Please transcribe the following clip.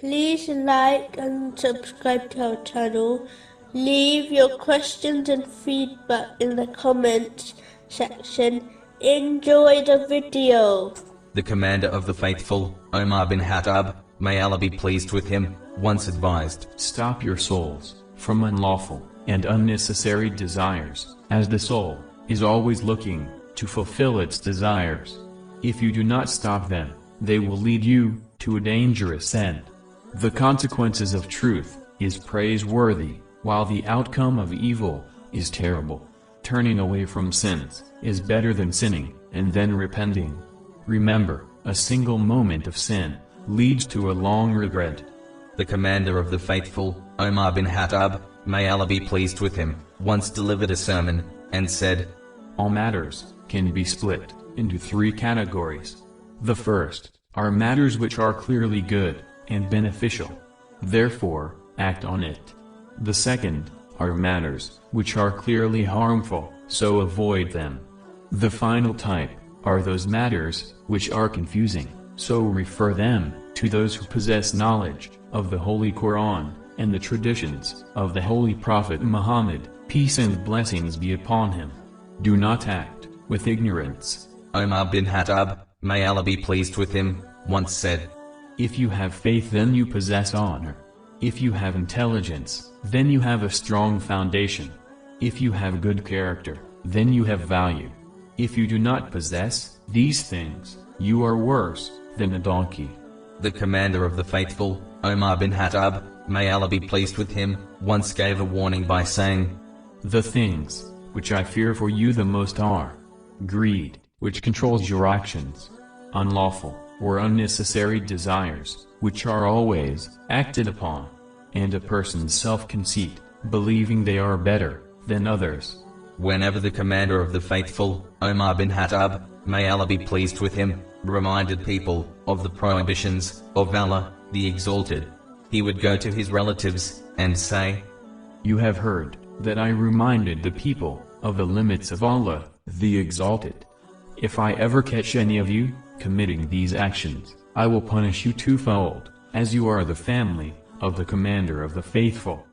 Please like and subscribe to our channel. Leave your questions and feedback in the comments section. Enjoy the video. The commander of the faithful, Omar bin Khattab, may Allah be pleased with him, once advised, Stop your souls from unlawful and unnecessary desires, as the soul is always looking to fulfill its desires. If you do not stop them, they will lead you to a dangerous end. The consequences of truth is praiseworthy, while the outcome of evil is terrible. Turning away from sins is better than sinning and then repenting. Remember, a single moment of sin leads to a long regret. the commander of the faithful, Omar bin Khattab, may Allah be pleased with him, once delivered a sermon, and said, All matters can be split into three categories. The first are matters which are clearly good and beneficial. Therefore, act on it. The second are matters which are clearly harmful, so avoid them. The final type are those matters which are confusing, so refer them to those who possess knowledge of the Holy Quran and the traditions of the Holy Prophet Muhammad, peace and blessings be upon him. Do not act with ignorance. Omar bin Khattab, may Allah be pleased with him, once said, If you have faith then you possess honor. If you have intelligence, then you have a strong foundation. If you have good character, then you have value. If you do not possess these things, you are worse than a donkey. the commander of the faithful, Omar bin Khattab, may Allah be pleased with him, once gave a warning by saying, The things which I fear for you the most are greed, which controls your actions, unlawful or unnecessary desires, which are always acted upon, and a person's self-conceit, believing they are better than others. Whenever the commander of the faithful, Omar bin Khattab, may Allah be pleased with him, reminded people of the prohibitions of Allah, the Exalted, he would go to his relatives and say, You have heard that I reminded the people of the limits of Allah, the Exalted. If I ever catch any of you committing these actions, I will punish you twofold, as you are the family of the Commander of the Faithful.